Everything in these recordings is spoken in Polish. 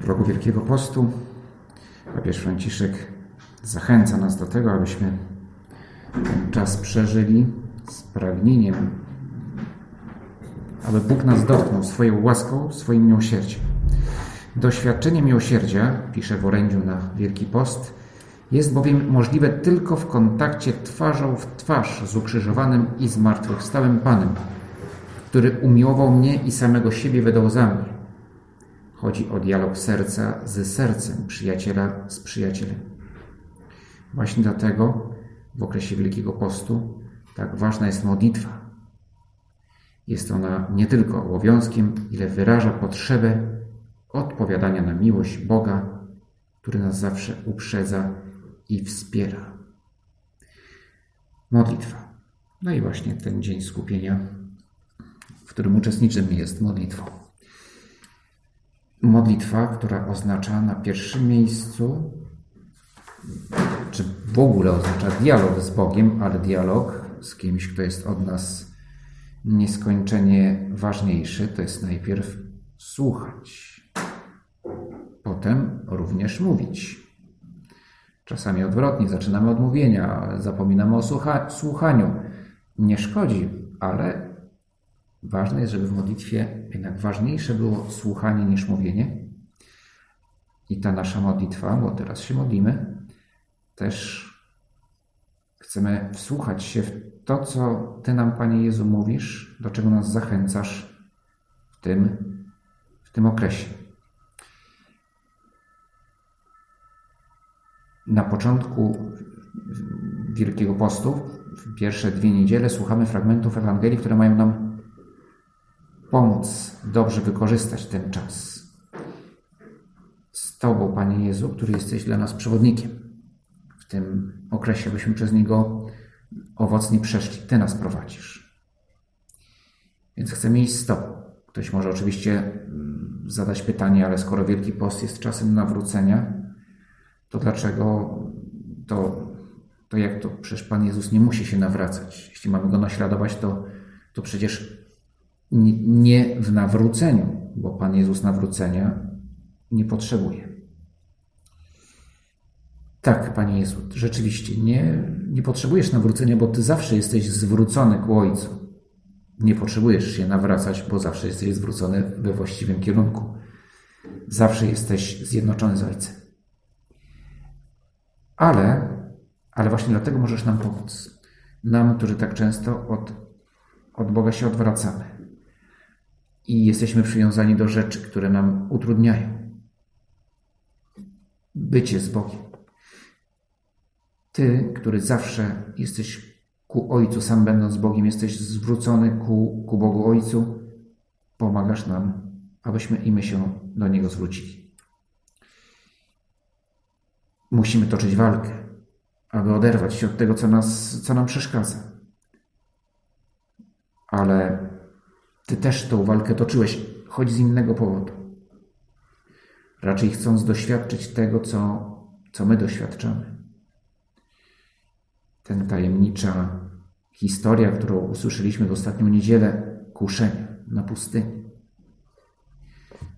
W rogu Wielkiego Postu papież Franciszek zachęca nas do tego, abyśmy ten czas przeżyli z pragnieniem, aby Bóg nas dotknął swoją łaską, swoim miłosierdziem. Doświadczenie miłosierdzia, pisze w orędziu na Wielki Post, jest bowiem możliwe tylko w kontakcie twarzą w twarz z ukrzyżowanym i zmartwychwstałym Panem, który umiłował mnie i samego siebie wydał za mnie. Chodzi o dialog serca ze sercem, przyjaciela z przyjacielem. Właśnie dlatego w okresie Wielkiego Postu tak ważna jest modlitwa. Jest ona nie tylko obowiązkiem, ile wyraża potrzebę odpowiadania na miłość Boga, który nas zawsze uprzedza i wspiera. Modlitwa. No i właśnie ten dzień skupienia, w którym uczestniczymy, jest modlitwą. Modlitwa, która oznacza na pierwszym miejscu, czy w ogóle oznacza dialog z Bogiem, ale dialog z kimś, kto jest od nas nieskończenie ważniejszy, to jest najpierw słuchać, potem również mówić. Czasami odwrotnie, zaczynamy od mówienia, zapominamy o słucha słuchaniu. Nie szkodzi, ale ważne jest, żeby w modlitwie jednak ważniejsze było słuchanie niż mówienie. I ta nasza modlitwa, bo teraz się modlimy, też chcemy wsłuchać się w to, co Ty nam, Panie Jezu, mówisz, do czego nas zachęcasz w tym, w tym okresie. Na początku Wielkiego Postu, w pierwsze dwie niedziele, słuchamy fragmentów Ewangelii, które mają nam pomóc dobrze wykorzystać ten czas. Z Tobą, Panie Jezu, który jesteś dla nas przewodnikiem w tym okresie, byśmy przez niego owocnie przeszli. Ty nas prowadzisz. Więc chcemy iść z Tobą. Ktoś może oczywiście mm, zadać pytanie, ale skoro Wielki Post jest czasem nawrócenia, to dlaczego to, to jak to? Przecież Pan Jezus nie musi się nawracać. Jeśli mamy Go naśladować, to, to przecież nie w nawróceniu, bo Pan Jezus nawrócenia nie potrzebuje. Tak, Panie Jezu, rzeczywiście nie, nie potrzebujesz nawrócenia, bo Ty zawsze jesteś zwrócony ku Ojcu. Nie potrzebujesz się nawracać, bo zawsze jesteś zwrócony we właściwym kierunku. Zawsze jesteś zjednoczony z Ojcem. Ale, ale właśnie dlatego możesz nam pomóc. Nam, którzy tak często od, od Boga się odwracamy. I jesteśmy przywiązani do rzeczy, które nam utrudniają bycie z Bogiem. Ty, który zawsze jesteś ku Ojcu, sam będąc Bogiem, jesteś zwrócony ku, ku Bogu Ojcu, pomagasz nam, abyśmy i my się do Niego zwrócili. Musimy toczyć walkę, aby oderwać się od tego, co, nas, co nam przeszkadza. Ale Ty też tą walkę toczyłeś, choć z innego powodu. Raczej chcąc doświadczyć tego, co, co my doświadczamy. Ten tajemnicza historia, którą usłyszeliśmy w ostatnią niedzielę, kuszenia na pustyni.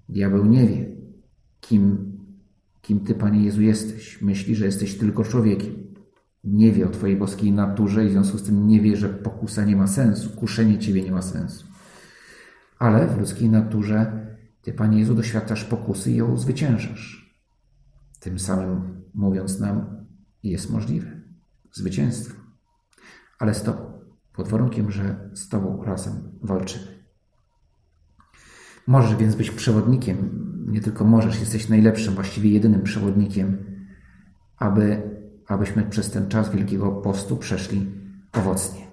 Diabeł nie wie, kim kim Ty, Panie Jezu, jesteś. Myśli, że jesteś tylko człowiekiem. Nie wie o Twojej boskiej naturze i w związku z tym nie wie, że pokusa nie ma sensu, kuszenie Ciebie nie ma sensu. Ale w ludzkiej naturze Ty, Panie Jezu, doświadczasz pokusy i ją zwyciężasz. Tym samym mówiąc nam, jest możliwe zwycięstwo. Ale z Tobą, pod warunkiem, że z Tobą razem walczymy. Możesz więc być przewodnikiem nie tylko możesz, jesteś najlepszym, właściwie jedynym przewodnikiem, aby, abyśmy przez ten czas Wielkiego Postu przeszli owocnie.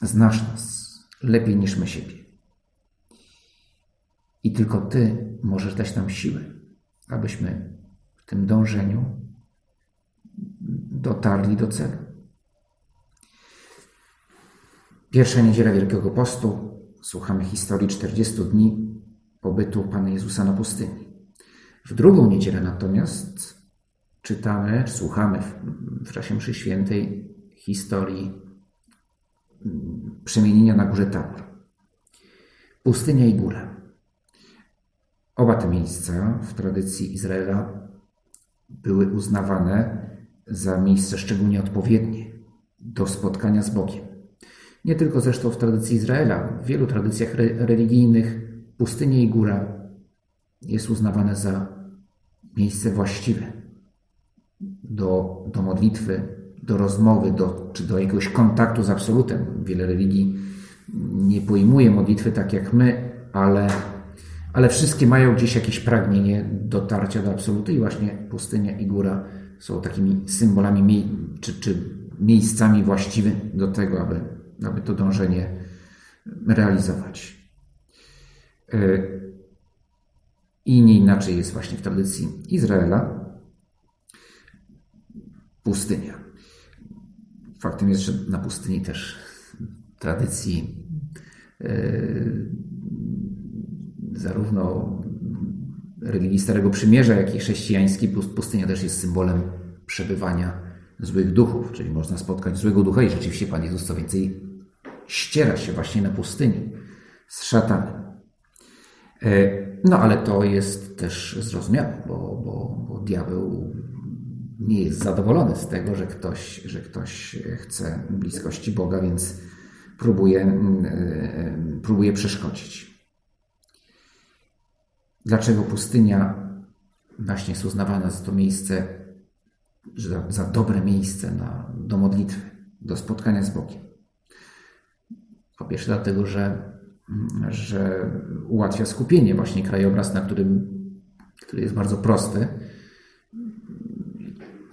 Znasz nas lepiej niż my siebie. I tylko Ty możesz dać nam siłę, abyśmy w tym dążeniu dotarli do celu. Pierwsza niedziela Wielkiego Postu słuchamy historii 40 dni pobytu Pana Jezusa na pustyni. W drugą niedzielę natomiast czytamy, słuchamy w, w czasie mszy świętej historii przemienienia na górze Tabor. Pustynia i góra. Oba te miejsca w tradycji Izraela były uznawane za miejsce szczególnie odpowiednie do spotkania z Bogiem. Nie tylko zresztą w tradycji Izraela, w wielu tradycjach re religijnych pustynie i góra jest uznawane za miejsce właściwe do, do modlitwy, do rozmowy, do, czy do jakiegoś kontaktu z absolutem. Wiele religii nie pojmuje modlitwy tak jak my, ale, ale wszystkie mają gdzieś jakieś pragnienie dotarcia do absolutu i właśnie pustynia i góra są takimi symbolami czy, czy miejscami właściwymi do tego, aby, aby to dążenie realizować. I nie inaczej jest właśnie w tradycji Izraela. Pustynia. Faktem jest, że na pustyni też tradycji yy, zarówno religii Starego Przymierza, jak i chrześcijańskiej pustynia też jest symbolem przebywania złych duchów, czyli można spotkać złego ducha i rzeczywiście Pan Jezus co więcej ściera się właśnie na pustyni z szatanem. E, no ale to jest też zrozumiałe, bo, bo, bo diabeł nie jest zadowolony z tego, że ktoś, że ktoś chce bliskości Boga, więc próbuje, mm, e, próbuje przeszkodzić. Dlaczego pustynia właśnie jest uznawana za to miejsce, za, za dobre miejsce na, do modlitwy, do spotkania z Bogiem? Po pierwsze dlatego, że, że ułatwia skupienie właśnie krajobraz, na którym, który jest bardzo prosty,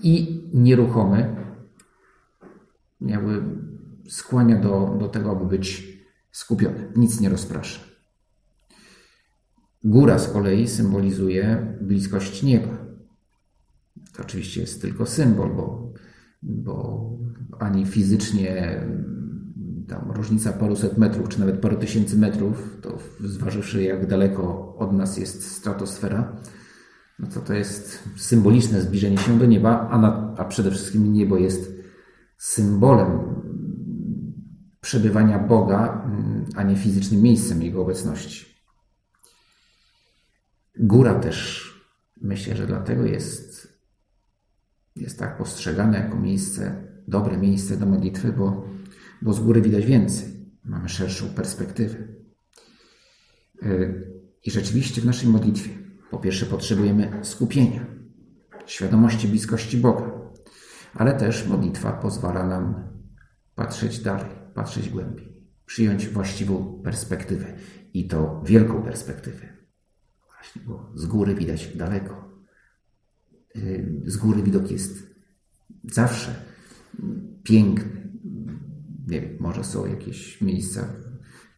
i nieruchomy, jakby skłania do, do tego, aby być skupiony. Nic nie rozprasza. Góra z kolei symbolizuje bliskość nieba. To oczywiście jest tylko symbol, bo, bo ani fizycznie tam różnica paruset metrów, czy nawet paru tysięcy metrów, to zważywszy jak daleko od nas jest stratosfera, no to to jest symboliczne zbliżenie się do nieba, a, na, a przede wszystkim niebo jest symbolem przebywania Boga, mm, a nie fizycznym miejscem Jego obecności. Góra też myślę, że dlatego jest, jest tak postrzegane jako miejsce, dobre miejsce do modlitwy, bo, bo z góry widać więcej. Mamy szerszą perspektywę. Y, I rzeczywiście w naszej modlitwie po pierwsze, potrzebujemy skupienia, świadomości bliskości Boga, ale też modlitwa pozwala nam patrzeć dalej, patrzeć głębiej, przyjąć właściwą perspektywę i to wielką perspektywę. Właśnie, bo z góry widać daleko. Y, z góry widok jest zawsze piękny. Nie wiem, może są jakieś miejsca,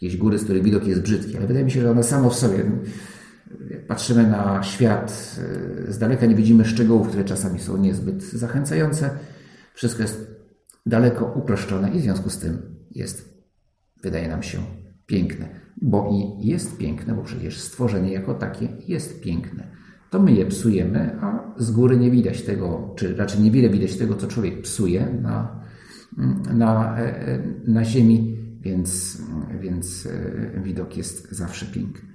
jakieś góry, z których widok jest brzydki, ale wydaje mi się, że one samo w sobie patrzymy na świat y, z daleka, nie widzimy szczegółów, które czasami są niezbyt zachęcające. Wszystko jest daleko uproszczone i w związku z tym jest, wydaje nam się, piękne. Bo i jest piękne, bo przecież stworzenie jako takie jest piękne. To my je psujemy, a z góry nie widać tego, czy raczej niewiele widać tego, co człowiek psuje na, na, e, e, na ziemi, więc, więc e, widok jest zawsze piękny.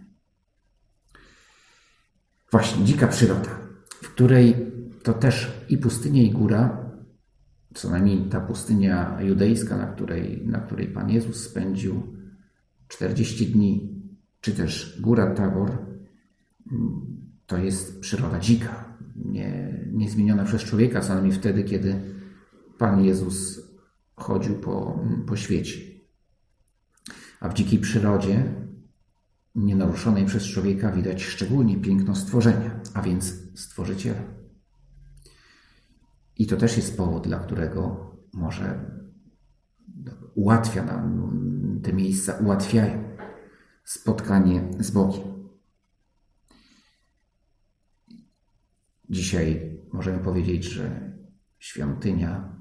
Właśnie dzika przyroda, w której to też i pustynia, i góra, co najmniej ta pustynia judejska, na której, na której Pan Jezus spędził 40 dni, czy też góra Tabor, to jest przyroda dzika, nie, nie zmieniona przez człowieka, co najmniej wtedy, kiedy Pan Jezus chodził po, po świecie. A w dzikiej przyrodzie nienaruszonej przez człowieka widać szczególnie piękno stworzenia, a więc stworzyciela. I to też jest powód, dla którego może ułatwia nam te miejsca, ułatwiają spotkanie z Bogiem. Dzisiaj możemy powiedzieć, że świątynia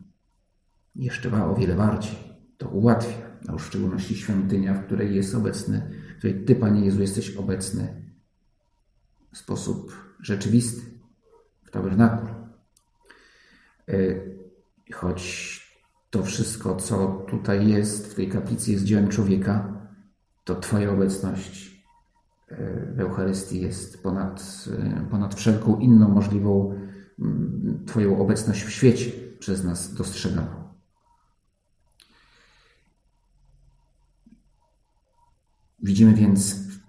jeszcze ma o wiele bardziej to ułatwia, a w szczególności świątynia, w której jest obecny której Ty, Panie Jezu, jesteś obecny w sposób rzeczywisty w tabernaku. E, choć to wszystko, co tutaj jest w tej kaplicy, jest dziełem człowieka, to Twoja obecność w Eucharystii jest ponad, ponad wszelką inną możliwą mm, Twoją obecność w świecie przez nas dostrzeganą. Widzimy więc w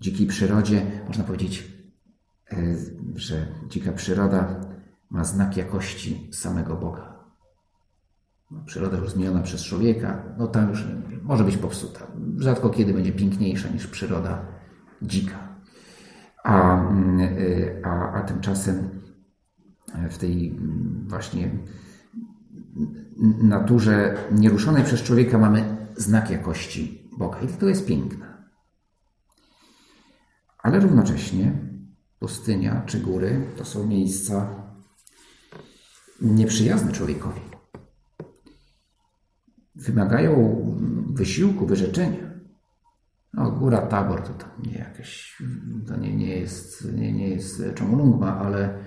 dzikiej przyrodzie, można powiedzieć, e, że dzika przyroda ma znak jakości samego Boga. No, przyroda już zmieniona przez człowieka, no ta już może być popsuta. Rzadko kiedy będzie piękniejsza niż przyroda dzika. A, mm, y, a, a tymczasem w tej właśnie naturze nieruszonej przez człowieka mamy znak jakości Boga. I to jest piękne. Ale równocześnie pustynia czy góry to są miejsca nieprzyjazne człowiekowi. Wymagają wysiłku, wyrzeczenia. No, góra Tabor to nie jakieś, to nie, nie jest, nie, nie jest Chomolungma, ale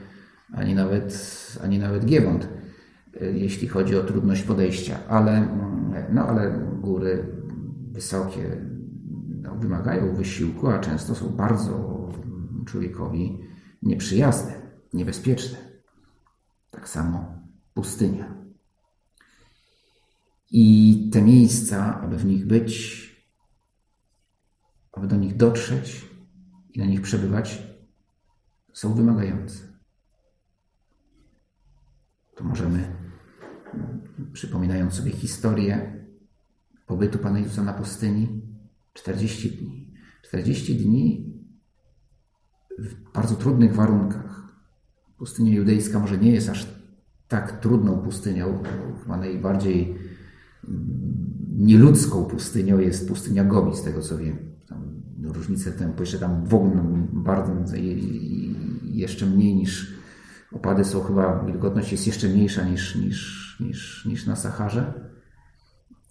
ani nawet, ani nawet Giewont, jeśli chodzi o trudność podejścia. Ale, no, ale góry wysokie wymagają wysiłku, a często są bardzo człowiekowi nieprzyjazne, niebezpieczne. Tak samo pustynia. I te miejsca, aby w nich być, aby do nich dotrzeć i na nich przebywać, są wymagające. To możemy, przypominając sobie historię pobytu Pana Jezusa na pustyni, 40 dni. 40 dni w bardzo trudnych warunkach. Pustynia judejska może nie jest aż tak trudną pustynią, chyba najbardziej nieludzką pustynią jest pustynia Gobi, z tego co wiem. Tam różnice tempo, jeszcze tam w ogóle bardzo, jeszcze mniej niż opady są chyba, wilgotność jest jeszcze mniejsza niż, niż, niż, niż na Saharze,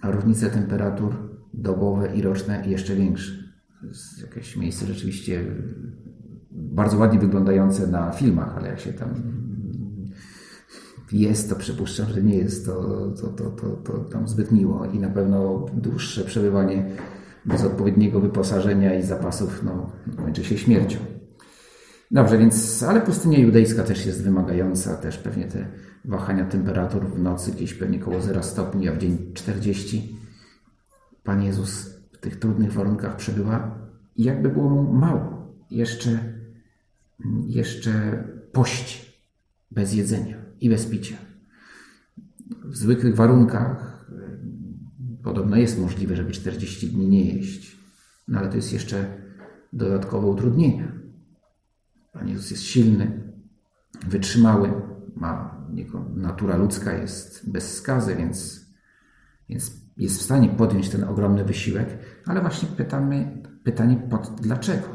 a różnice temperatur dobowe i roczne jeszcze większe. To jest jakieś miejsce rzeczywiście bardzo ładnie wyglądające na filmach, ale jak się tam jest, to przypuszczam, że nie jest to, to, to, to, to tam zbyt miło i na pewno dłuższe przebywanie bez odpowiedniego wyposażenia i zapasów no, kończy się śmiercią. Dobrze, więc, ale pustynia judejska też jest wymagająca, też pewnie te wahania temperatur w nocy gdzieś pewnie koło 0 stopni, a w dzień 40. Pan Jezus w tych trudnych warunkach przebywa jakby było mu mało. Jeszcze, jeszcze pości bez jedzenia i bez picia. W zwykłych warunkach podobno jest możliwe, żeby 40 dni nie jeść, no ale to jest jeszcze dodatkowe utrudnienie. Pan Jezus jest silny, wytrzymały, ma, jego natura ludzka jest bez skazy, więc, więc jest w stanie podjąć ten ogromny wysiłek, ale właśnie pytamy, pytanie pod dlaczego?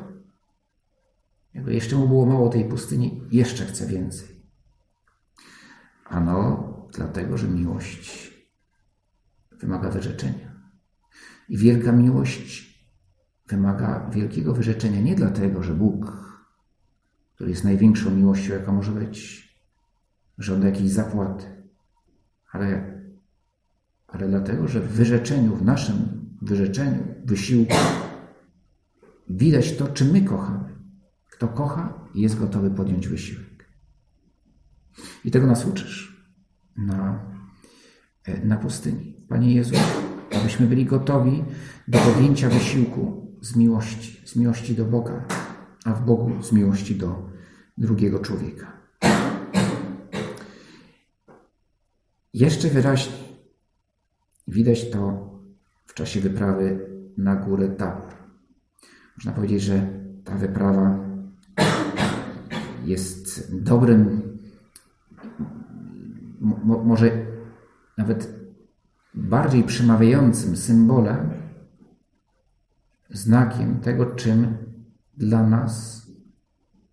Jakby jeszcze mu było mało tej pustyni, jeszcze chce więcej. Ano dlatego, że miłość wymaga wyrzeczenia. I wielka miłość wymaga wielkiego wyrzeczenia nie dlatego, że Bóg, który jest największą miłością, jaka może być, żąda jakiejś zapłaty, ale, ale dlatego, że w wyrzeczeniu, w naszym wyrzeczeniu, wysiłku widać to, czy my kochamy. Kto kocha, jest gotowy podjąć wysiłek. I tego nas uczysz na, e, na pustyni. Panie Jezu, abyśmy byli gotowi do podjęcia wysiłku z miłości, z miłości do Boga, a w Bogu z miłości do drugiego człowieka. Jeszcze wyraźniej widać to w czasie wyprawy na górę Tabor. Można powiedzieć, że ta wyprawa jest dobrym mo, może nawet bardziej przemawiającym symbolem, znakiem tego, czym dla nas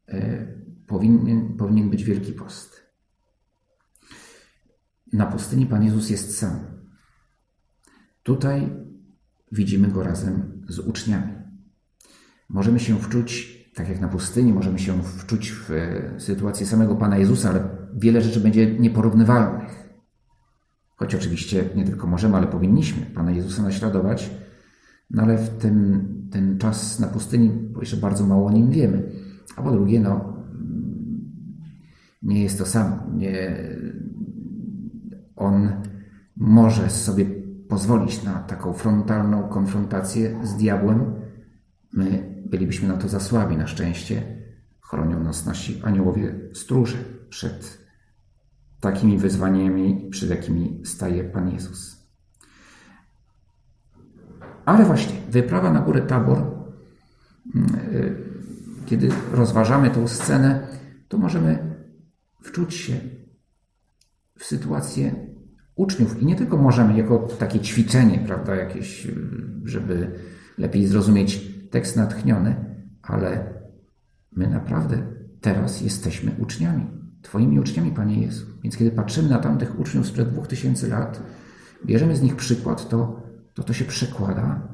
e, powinien, powinien być Wielki Post. Na pustyni Pan Jezus jest sam. Tutaj widzimy Go razem z uczniami. Możemy się wczuć, tak jak na pustyni, możemy się wczuć w e, sytuację samego Pana Jezusa, ale wiele rzeczy będzie nieporównywalnych. Choć oczywiście nie tylko możemy, ale powinniśmy Pana Jezusa naśladować, No ale w tym, ten czas na pustyni, jeszcze bardzo mało o nim wiemy. A po drugie, no, nie jest to sam. Nie, on może sobie pozwolić na taką frontalną konfrontację z diabłem. My bylibyśmy na to za słabi. Na szczęście chronią nas nasi aniołowie stróże przed takimi wyzwaniami, przed jakimi staje Pan Jezus. Ale właśnie, wyprawa na górę Tabor, mm, y, kiedy rozważamy tę scenę, to możemy wczuć się w sytuację uczniów i nie tylko możemy jako takie ćwiczenie, prawda, jakieś, żeby lepiej zrozumieć tekst natchniony, ale my naprawdę teraz jesteśmy uczniami, Twoimi uczniami, Panie Jezu. Więc kiedy patrzymy na tamtych uczniów sprzed dwóch tysięcy lat, bierzemy z nich przykład, to to, to się przekłada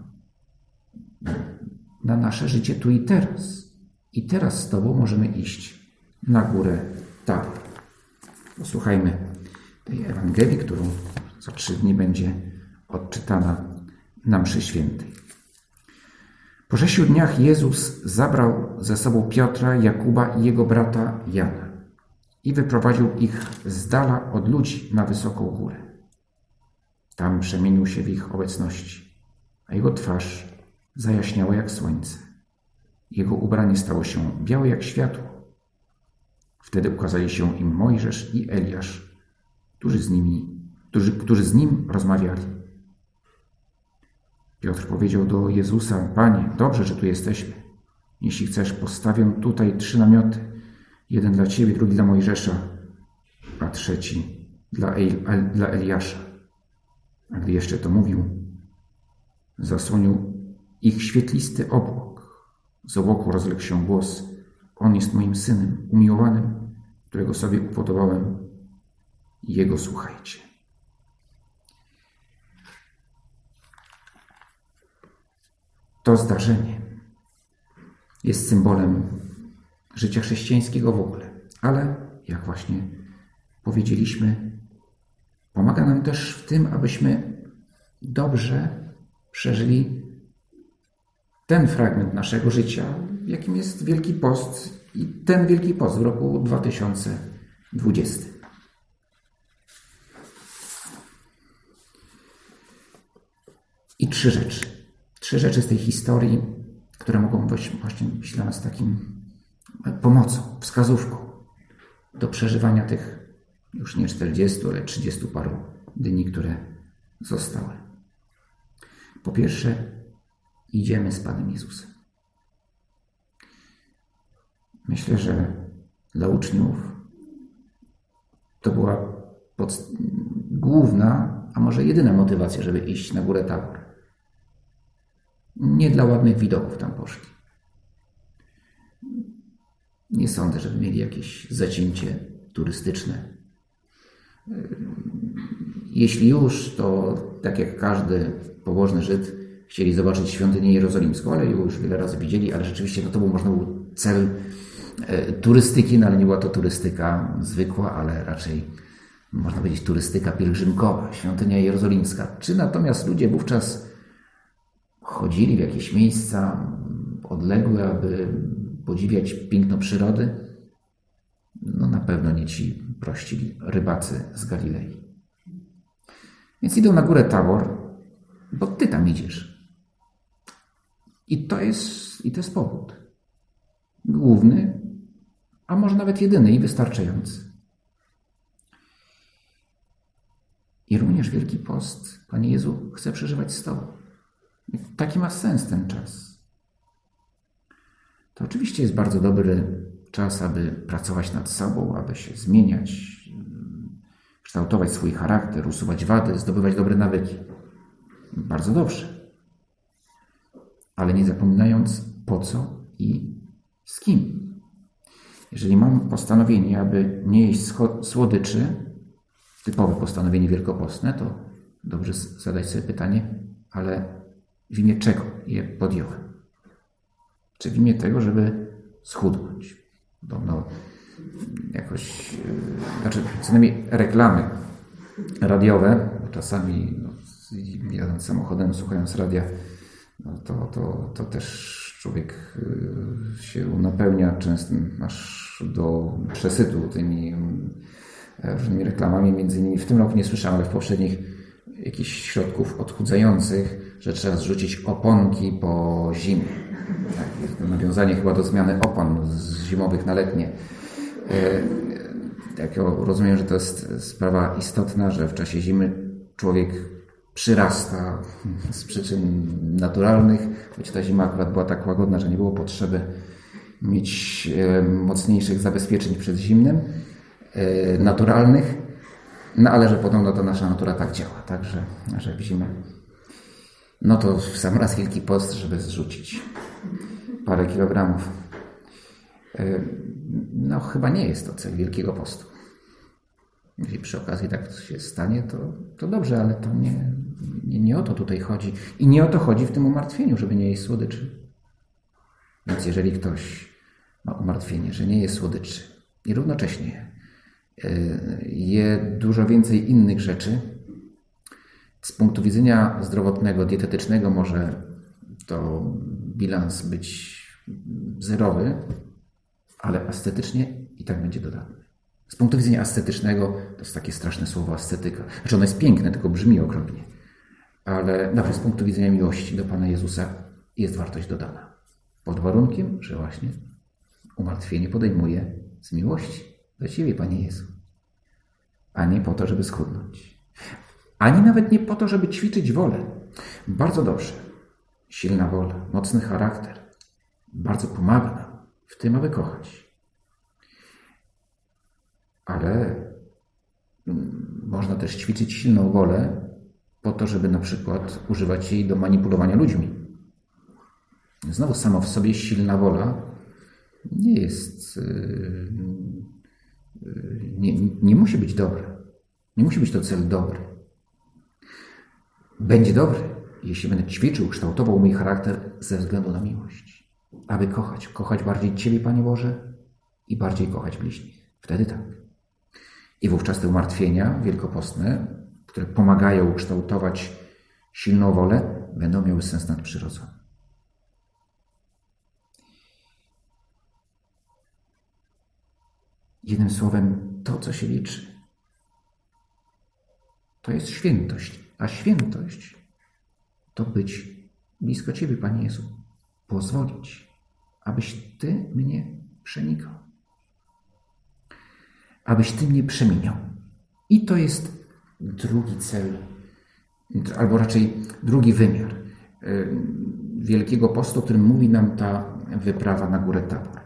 na nasze życie tu i teraz. I teraz z Tobą możemy iść na górę Tabor. Posłuchajmy tej Ewangelii, którą za trzy dni będzie odczytana na mszy świętej. Po sześciu dniach Jezus zabrał ze sobą Piotra, Jakuba i jego brata Jana i wyprowadził ich z dala od ludzi na wysoką górę. Tam przemienił się w ich obecności, a jego twarz zajaśniała jak słońce. Jego ubranie stało się białe jak światło. Wtedy ukazali się im Mojżesz i Eliasz, którzy z, nimi, którzy, którzy z nim rozmawiali. Piotr powiedział do Jezusa: Panie, dobrze, że tu jesteśmy. Jeśli chcesz, postawię tutaj trzy namioty: jeden dla ciebie, drugi dla Mojżesza, a trzeci dla, El, dla Eliasza. A gdy jeszcze to mówił, zasłonił ich świetlisty obłok. Z obłoku rozległ się głos: On jest moim synem, umiłowanym, którego sobie upodobałem. Jego słuchajcie. To zdarzenie jest symbolem życia chrześcijańskiego w ogóle, ale jak właśnie powiedzieliśmy, pomaga nam też w tym, abyśmy dobrze przeżyli ten fragment naszego życia, jakim jest Wielki Post i ten Wielki Post w roku 2020. I trzy rzeczy. Trzy rzeczy z tej historii, które mogą być właśnie dla nas takim pomocą, wskazówką do przeżywania tych już nie 40, ale 30 paru dni, które zostały. Po pierwsze, idziemy z Panem Jezusem. Myślę, że dla uczniów to była główna, a może jedyna motywacja, żeby iść na górę Tabor. Nie dla ładnych widoków tam poszli. Nie sądzę, żeby mieli jakieś zacięcie turystyczne. Jeśli już, to tak jak każdy pobożny Żyd, chcieli zobaczyć świątynię jerozolimską, ale już wiele razy widzieli, ale rzeczywiście no to był można był cel e, turystyki, no ale nie była to turystyka zwykła, ale raczej można powiedzieć turystyka pielgrzymkowa, świątynia jerozolimska. Czy natomiast ludzie wówczas chodzili w jakieś miejsca odległe, aby podziwiać piękno przyrody? No na pewno nie ci prości rybacy z Galilei. Więc idą na górę Tabor, bo ty tam idziesz. I to jest, i to jest powód. Główny, a może nawet jedyny i wystarczający. I również Wielki Post, Panie Jezu, chce przeżywać z Tobą. Taki ma sens ten czas. To oczywiście jest bardzo dobry czas, aby pracować nad sobą, aby się zmieniać, kształtować swój charakter, usuwać wady, zdobywać dobre nawyki. Bardzo dobrze ale nie zapominając po co i z kim. Jeżeli mam postanowienie, aby nie jeść słodyczy, typowe postanowienie wielkopostne, to dobrze zadać sobie pytanie, ale w imię czego je podjąłem? Czy w imię tego, żeby schudnąć? Podobno jakoś, e, znaczy co najmniej reklamy radiowe, czasami no, jadąc samochodem, słuchając radia, no to, to, to też człowiek y, się napełnia często aż do przesytu tymi e, różnymi reklamami. Między innymi w tym roku nie słyszałem, ale w poprzednich jakichś środków odchudzających, że trzeba zrzucić oponki po zimie. Tak, nawiązanie chyba do zmiany opon z zimowych na letnie. Tak, rozumiem, że to jest sprawa istotna, że w czasie zimy człowiek przyrasta z przyczyn naturalnych, choć ta zima akurat była tak łagodna, że nie było potrzeby mieć e, mocniejszych zabezpieczeń przed zimnem, e, naturalnych, no ale że podobno to nasza natura tak działa, tak, że, w zimę no to w sam raz Wielki Post, żeby zrzucić parę kilogramów. E, no chyba nie jest to cel Wielkiego Postu. Jeśli przy okazji tak się stanie, to, to dobrze, ale to nie, nie, nie o to tutaj chodzi. I nie o to chodzi w tym umartwieniu, żeby nie jeść słodyczy. Więc jeżeli ktoś ma umartwienie, że nie jest słodyczy i równocześnie je dużo więcej innych rzeczy, z punktu widzenia zdrowotnego, dietetycznego może to bilans być zerowy, ale estetycznie i tak będzie dodatny. Z punktu widzenia estetycznego to jest takie straszne słowo estetyka. Znaczy ono jest piękne, tylko brzmi okropnie. Ale nawet z punktu widzenia miłości do Pana Jezusa jest wartość dodana. Pod warunkiem, że właśnie umartwienie podejmuje z miłości do Ciebie, Panie Jezu. A nie po to, żeby schudnąć. Ani nawet nie po to, żeby ćwiczyć wolę. Bardzo dobrze. Silna wola, mocny charakter. Bardzo pomaga nam w tym, aby kochać ale mm, można też ćwiczyć silną wolę po to, żeby na przykład używać jej do manipulowania ludźmi. Znowu sama w sobie silna wola nie jest, y, nie, nie musi być dobra. Nie musi być to cel dobry. Będzie dobry, jeśli będę ćwiczył, kształtował mój charakter ze względu na miłość. Aby kochać. Kochać bardziej Ciebie, Panie Boże, i bardziej kochać bliźnich. Wtedy tak. I wówczas te umartwienia wielkopostne, które pomagają ukształtować silną wolę, będą miały sens nadprzyrodzony. Jednym słowem, to, co się liczy, to jest świętość. A świętość to być blisko Ciebie, Panie Jezu. Pozwolić, abyś Ty mnie przenikał abyś Ty mnie przemieniał. I to jest drugi cel, albo raczej drugi wymiar y, Wielkiego Postu, o którym mówi nam ta wyprawa na górę Tabor.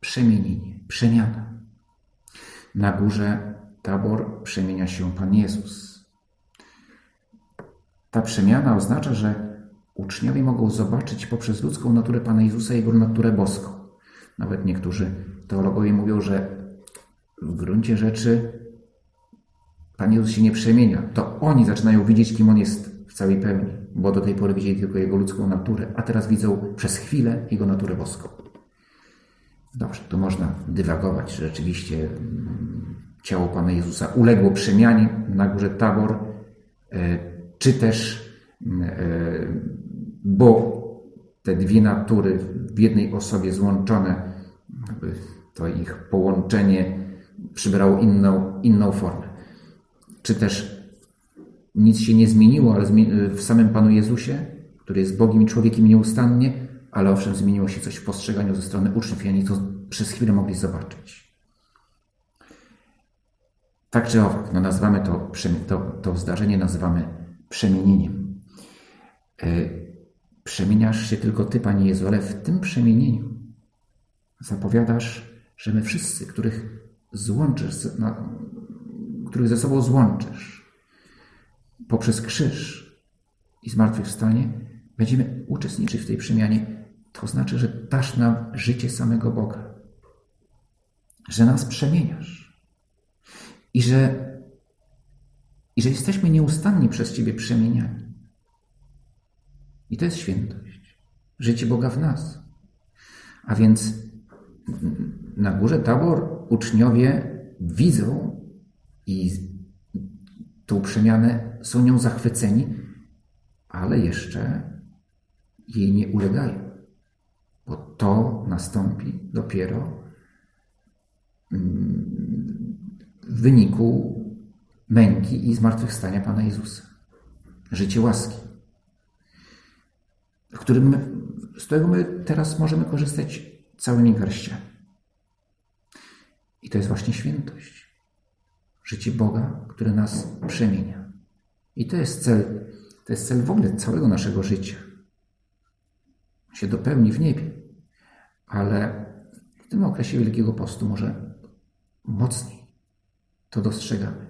Przemienienie, przemiana. Na górze Tabor przemienia się Pan Jezus. Ta przemiana oznacza, że uczniowie mogą zobaczyć poprzez ludzką naturę Pana Jezusa Jego naturę boską. Nawet niektórzy teologowie mówią, że w gruncie rzeczy Pan Jezus się nie przemienia. To oni zaczynają widzieć, kim On jest w całej pełni, bo do tej pory widzieli tylko Jego ludzką naturę, a teraz widzą przez chwilę Jego naturę boską. Dobrze, tu można dywagować, że rzeczywiście mm, ciało Pana Jezusa uległo przemianie na górze Tabor, e, czy też, mm, e, bo te dwie natury w jednej osobie złączone, to ich połączenie przybrało inną, inną formę. Czy też nic się nie zmieniło, ale w samym Panu Jezusie, który jest Bogiem i człowiekiem nieustannie, ale owszem, zmieniło się coś w postrzeganiu ze strony uczniów i oni to przez chwilę mogli zobaczyć. Tak czy owak, no nazywamy to, to, to zdarzenie nazywamy przemienieniem. E, przemieniasz się tylko Ty, Panie Jezu, ale w tym przemienieniu zapowiadasz, że my wszyscy, których złączysz, których ze sobą złączysz poprzez krzyż i zmartwychwstanie, będziemy uczestniczyć w tej przemianie. To znaczy, że dasz nam życie samego Boga, że nas przemieniasz i że, i że jesteśmy nieustannie przez Ciebie przemieniani. I to jest świętość. Życie Boga w nas. A więc na górze Tabor uczniowie widzą i tą przemianę są nią zachwyceni, ale jeszcze jej nie ulegają, bo to nastąpi dopiero mm, w wyniku męki i zmartwychwstania Pana Jezusa. Życie łaski, którym z którego my teraz możemy korzystać całymi garściami. I to jest właśnie świętość. Życie Boga, które nas przemienia. I to jest cel, to jest cel w ogóle całego naszego życia. Się dopełni w niebie. Ale w tym okresie Wielkiego Postu może mocniej to dostrzegamy.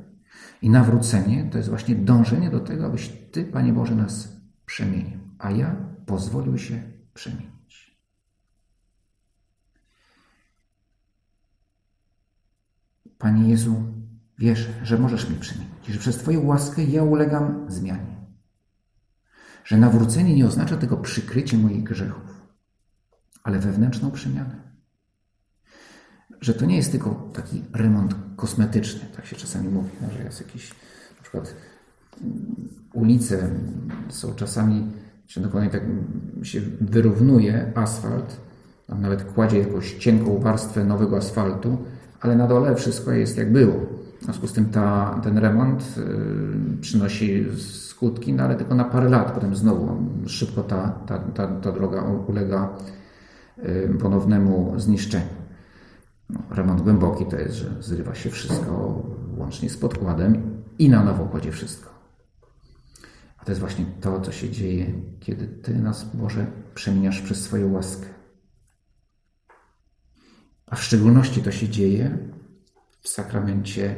I nawrócenie to jest właśnie dążenie do tego, abyś Ty, Panie Boże, nas przemienił, a ja pozwolił się przemienić. Panie Jezu, wierzę, że możesz mnie przemienić, że przez Twoją łaskę ja ulegam zmianie. Że nawrócenie nie oznacza tego przykrycie moich grzechów, ale wewnętrzną przemianę. Że to nie jest tylko taki remont kosmetyczny, tak się czasami mówi, no, że jest jakiś na przykład mm, ulice są czasami, czy dokładnie tak się wyrównuje asfalt, tam nawet kładzie jakąś cienką warstwę nowego asfaltu, ale na dole wszystko jest jak było. W związku z tym ta, ten remont y, przynosi skutki, no ale tylko na parę lat. Potem znowu szybko ta, ta, ta, ta droga ulega ponownemu zniszczeniu. No, remont głęboki to jest, że zrywa się wszystko łącznie z podkładem i na nowo kładzie wszystko. A to jest właśnie to, co się dzieje, kiedy Ty nas, Boże, przemieniasz przez swoją łaskę. A w szczególności to się dzieje w sakramencie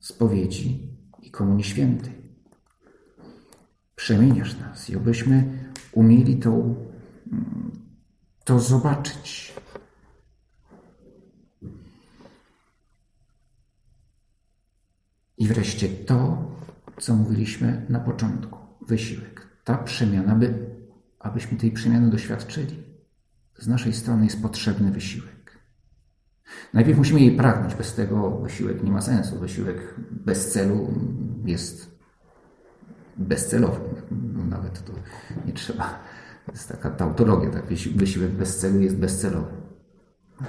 spowiedzi i Komunii Świętej. Przemieniasz nas i obyśmy umieli to, to zobaczyć. I wreszcie to, co mówiliśmy na początku, wysiłek. Ta przemiana, by, abyśmy tej przemiany doświadczyli, z naszej strony jest potrzebny wysiłek. Najpierw musimy jej pragnąć, bez tego wysiłek nie ma sensu. Wysiłek bez celu jest bezcelowy. Nawet to nie trzeba. Jest taka tautologia, tak? Wysiłek bez celu jest bezcelowy.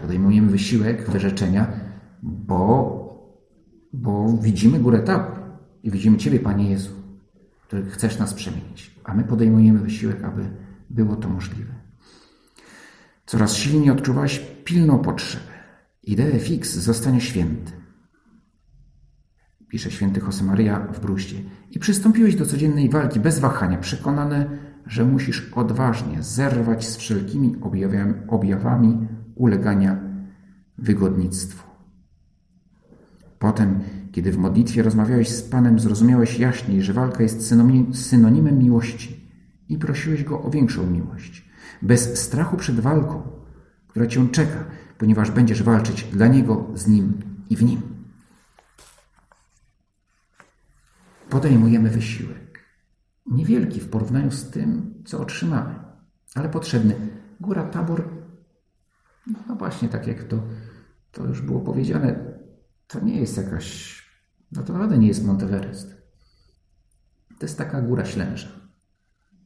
Podejmujemy wysiłek wyrzeczenia, bo, bo widzimy górę tabor i widzimy Ciebie, Panie Jezu, który chcesz nas przemienić. A my podejmujemy wysiłek, aby było to możliwe. Coraz silniej odczuwasz pilną potrzebę Idee fix zostanie święty. Pisze święty Josemaria w Bruście. I przystąpiłeś do codziennej walki bez wahania, przekonany, że musisz odważnie zerwać z wszelkimi objawami, objawami ulegania wygodnictwu. Potem, kiedy w modlitwie rozmawiałeś z Panem, zrozumiałeś jaśniej, że walka jest synonimem miłości i prosiłeś Go o większą miłość. Bez strachu przed walką, która Cię czeka, ponieważ będziesz walczyć dla Niego, z Nim i w Nim. Podejmujemy wysiłek. Niewielki w porównaniu z tym, co otrzymamy, ale potrzebny. Góra Tabor, no właśnie tak jak to, to już było powiedziane, to nie jest jakaś, no to naprawdę nie jest Monteverest. To jest taka góra Ślęża.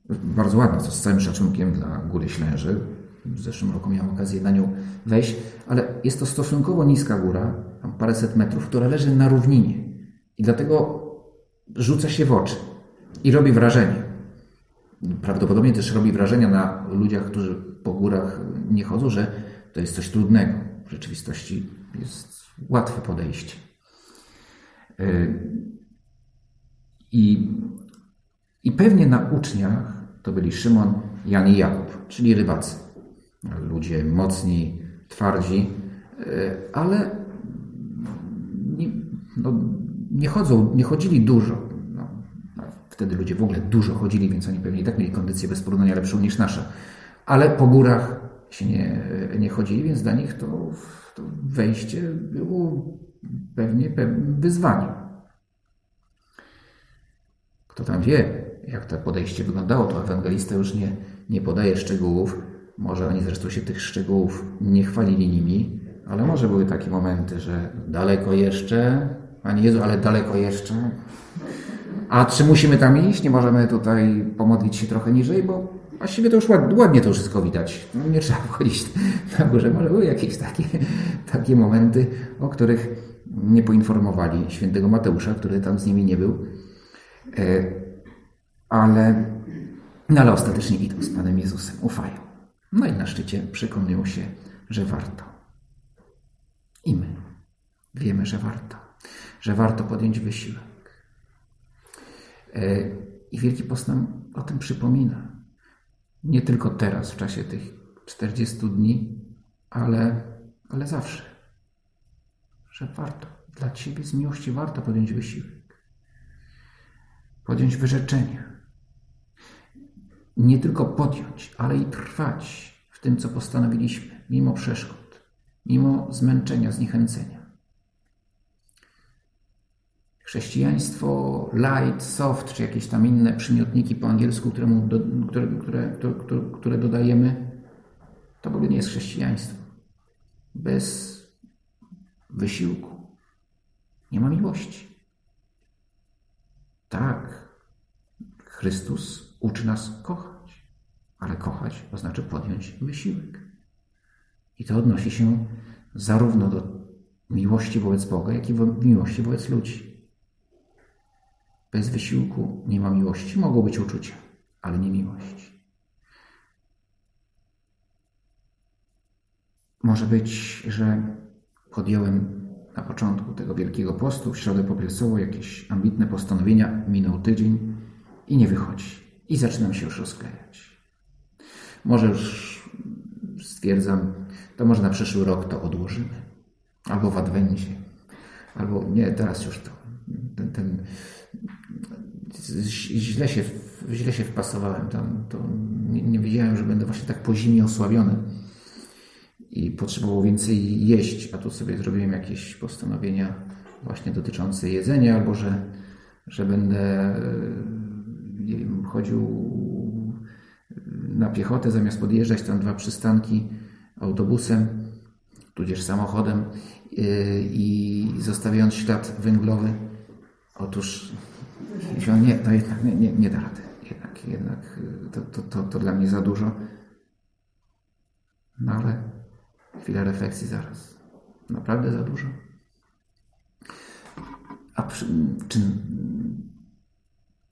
Bardzo ładna, co z całym szacunkiem dla góry Ślęży, w zeszłym roku miałem okazję na nią wejść, ale jest to stosunkowo niska góra, tam paręset metrów, która leży na równinie i dlatego rzuca się w oczy i robi wrażenie. Prawdopodobnie też robi wrażenie na ludziach, którzy po górach nie chodzą, że to jest coś trudnego. W rzeczywistości jest łatwe podejście. Yy, I, I pewnie na uczniach to byli Szymon, Jan i Jakub, czyli rybacy ludzie mocni, twardzi, e, ale nie, no, nie chodzą, nie chodzili dużo. Wtedy ludzie w ogóle dużo chodzili, więc oni pewnie i tak mieli kondycję bez porównania lepszą niż nasza. Ale po górach się nie, nie chodzili, więc dla nich to, to wejście było pewnie pewnym wyzwaniem. Kto tam wie, jak to podejście wyglądało, to ewangelista już nie, nie podaje szczegółów, może oni zresztą się tych szczegółów nie chwalili nimi, ale może były takie momenty, że daleko jeszcze, Panie Jezu, ale daleko jeszcze. A czy musimy tam iść? Nie możemy tutaj pomodlić się trochę niżej, bo właściwie to już ładnie, to wszystko widać. No, nie trzeba wchodzić na górze. Może były jakieś takie, takie momenty, o których nie poinformowali świętego Mateusza, który tam z nimi nie był. E, ale, no ale ostatecznie idą z Panem Jezusem, ufają. No i na szczycie przekonują się, że warto. I my wiemy, że warto. Że warto podjąć wysiłek. E, I Wielki Post nam o tym przypomina. Nie tylko teraz, w czasie tych 40 dni, ale, ale zawsze. Że warto. Dla Ciebie z miłości warto podjąć wysiłek. Podjąć wyrzeczenia. Nie tylko podjąć, ale i trwać w tym, co postanowiliśmy, mimo przeszkód, mimo zmęczenia, zniechęcenia. Chrześcijaństwo light, soft, czy jakieś tam inne przymiotniki po angielsku, któremu do, które, które, które, które dodajemy, to w ogóle nie jest chrześcijaństwo. Bez wysiłku nie ma miłości. Tak, Chrystus uczy nas kochać, ale kochać oznacza podjąć wysiłek. I to odnosi się zarówno do miłości wobec Boga, jak i miłości wobec ludzi. Bez wysiłku nie ma miłości. Mogą być uczucia, ale nie miłość. Może być, że podjąłem na początku tego Wielkiego Postu, w środę popielsową, jakieś ambitne postanowienia, minął tydzień i nie wychodzi. I zaczynam się już rozklejać. Może już stwierdzam, to może na przyszły rok to odłożymy. Albo w Adwencie. Albo nie, teraz już to. Ten, ten źle się, źle się wpasowałem tam. To nie, nie wiedziałem, że będę właśnie tak po zimie osłabiony i potrzebował więcej jeść, a tu sobie zrobiłem jakieś postanowienia właśnie dotyczące jedzenia, albo że, że będę wiem, chodził na piechotę zamiast podjeżdżać tam dwa przystanki autobusem, tudzież samochodem i zostawiając ślad węglowy. Otóż nie, to jednak nie, nie, nie da rady. Jednak, jednak to, to, to, to dla mnie za dużo. No ale chwila refleksji zaraz. Naprawdę za dużo. A przy, czy,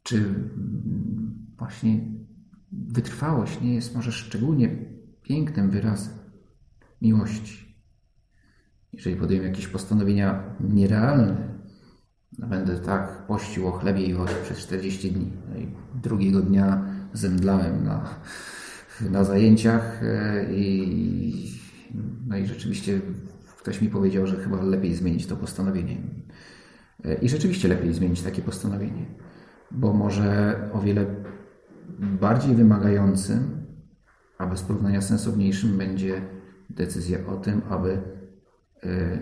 czy właśnie wytrwałość nie jest może szczególnie pięknym wyrazem miłości? Jeżeli podejmę jakieś postanowienia nierealne, no będę tak pościł o chlebie i wodzie przez 40 dni. No i drugiego dnia zemdlałem na, na zajęciach e, i, no i rzeczywiście ktoś mi powiedział, że chyba lepiej zmienić to postanowienie. E, I rzeczywiście lepiej zmienić takie postanowienie, bo może o wiele bardziej wymagającym, a bez porównania sensowniejszym będzie decyzja o tym, aby e,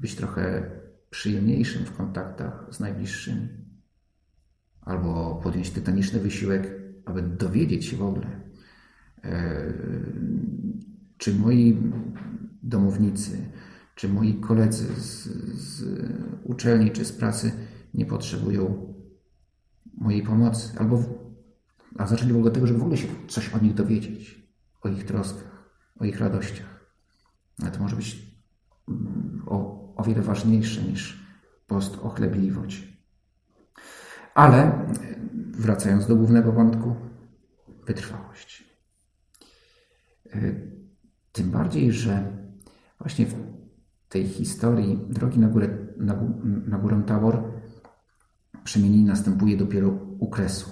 być trochę przyjemniejszym w kontaktach z najbliższymi, albo podjąć tytaniczny wysiłek, aby dowiedzieć się w ogóle, e, czy moi domownicy, czy moi koledzy z, z uczelni czy z pracy nie potrzebują mojej pomocy, albo a zaczęli w ogóle tego, żeby w ogóle się coś o nich dowiedzieć, o ich troskach, o ich radościach. Ale to może być mm, o o wiele ważniejsze niż post o chlebliwość. Ale wracając do głównego wątku, wytrwałość. E, tym bardziej, że właśnie w tej historii drogi na górę, na, na górę Tabor przemienienie następuje dopiero u kresu.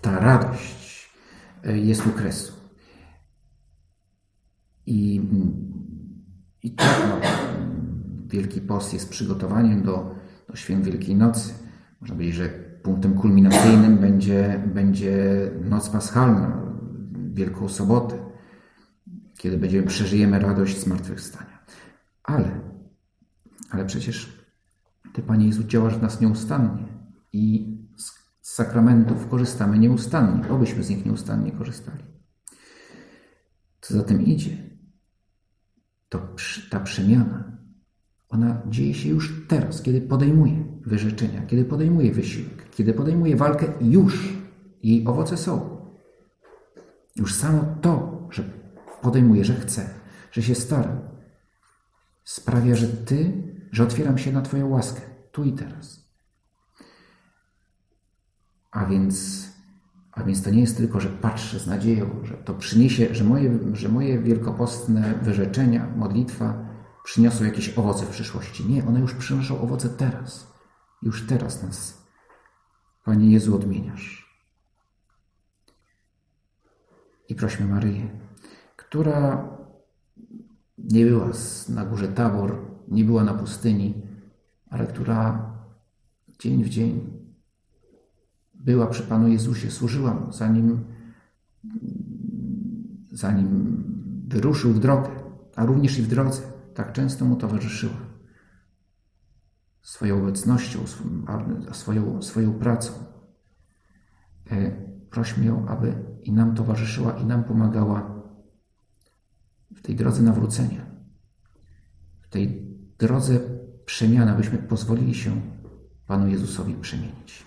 Ta radość e, jest u kresu. I i tak no, Wielki Post jest przygotowaniem do, do Święt Wielkiej Nocy. Można powiedzieć, że punktem kulminacyjnym będzie, będzie Noc Paschalna, Wielką Sobotę, kiedy będziemy, przeżyjemy radość zmartwychwstania. Ale, ale przecież Ty, Panie Jezu, działasz w nas nieustannie i z sakramentów korzystamy nieustannie, obyśmy z nich nieustannie korzystali. Co za tym idzie? To ta przemiana, ona dzieje się już teraz, kiedy podejmuje wyrzeczenia, kiedy podejmuje wysiłek, kiedy podejmuje walkę już. Jej owoce są. Już samo to, że podejmuję, że chcę, że się staram, sprawia, że Ty, że otwieram się na Twoją łaskę, tu i teraz. A więc, a więc to nie jest tylko, że patrzę z nadzieją, że to przyniesie, że moje, że moje wielkopostne wyrzeczenia, modlitwa przyniosą jakieś owoce w przyszłości. Nie, one już przynoszą owoce teraz. Już teraz nas, Panie Jezu, odmieniasz. I prośmy Maryję, która nie była na górze Tabor, nie była na pustyni, ale która dzień w dzień była przy Panu Jezusie, służyła Mu, zanim, zanim wyruszył w drogę, a również i w drodze, tak często Mu towarzyszyła. Swoją obecnością, swoją, swoją pracą. E, prośmy ją, aby i nam towarzyszyła, i nam pomagała w tej drodze nawrócenia, w tej drodze przemiany, abyśmy pozwolili się Panu Jezusowi przemienić.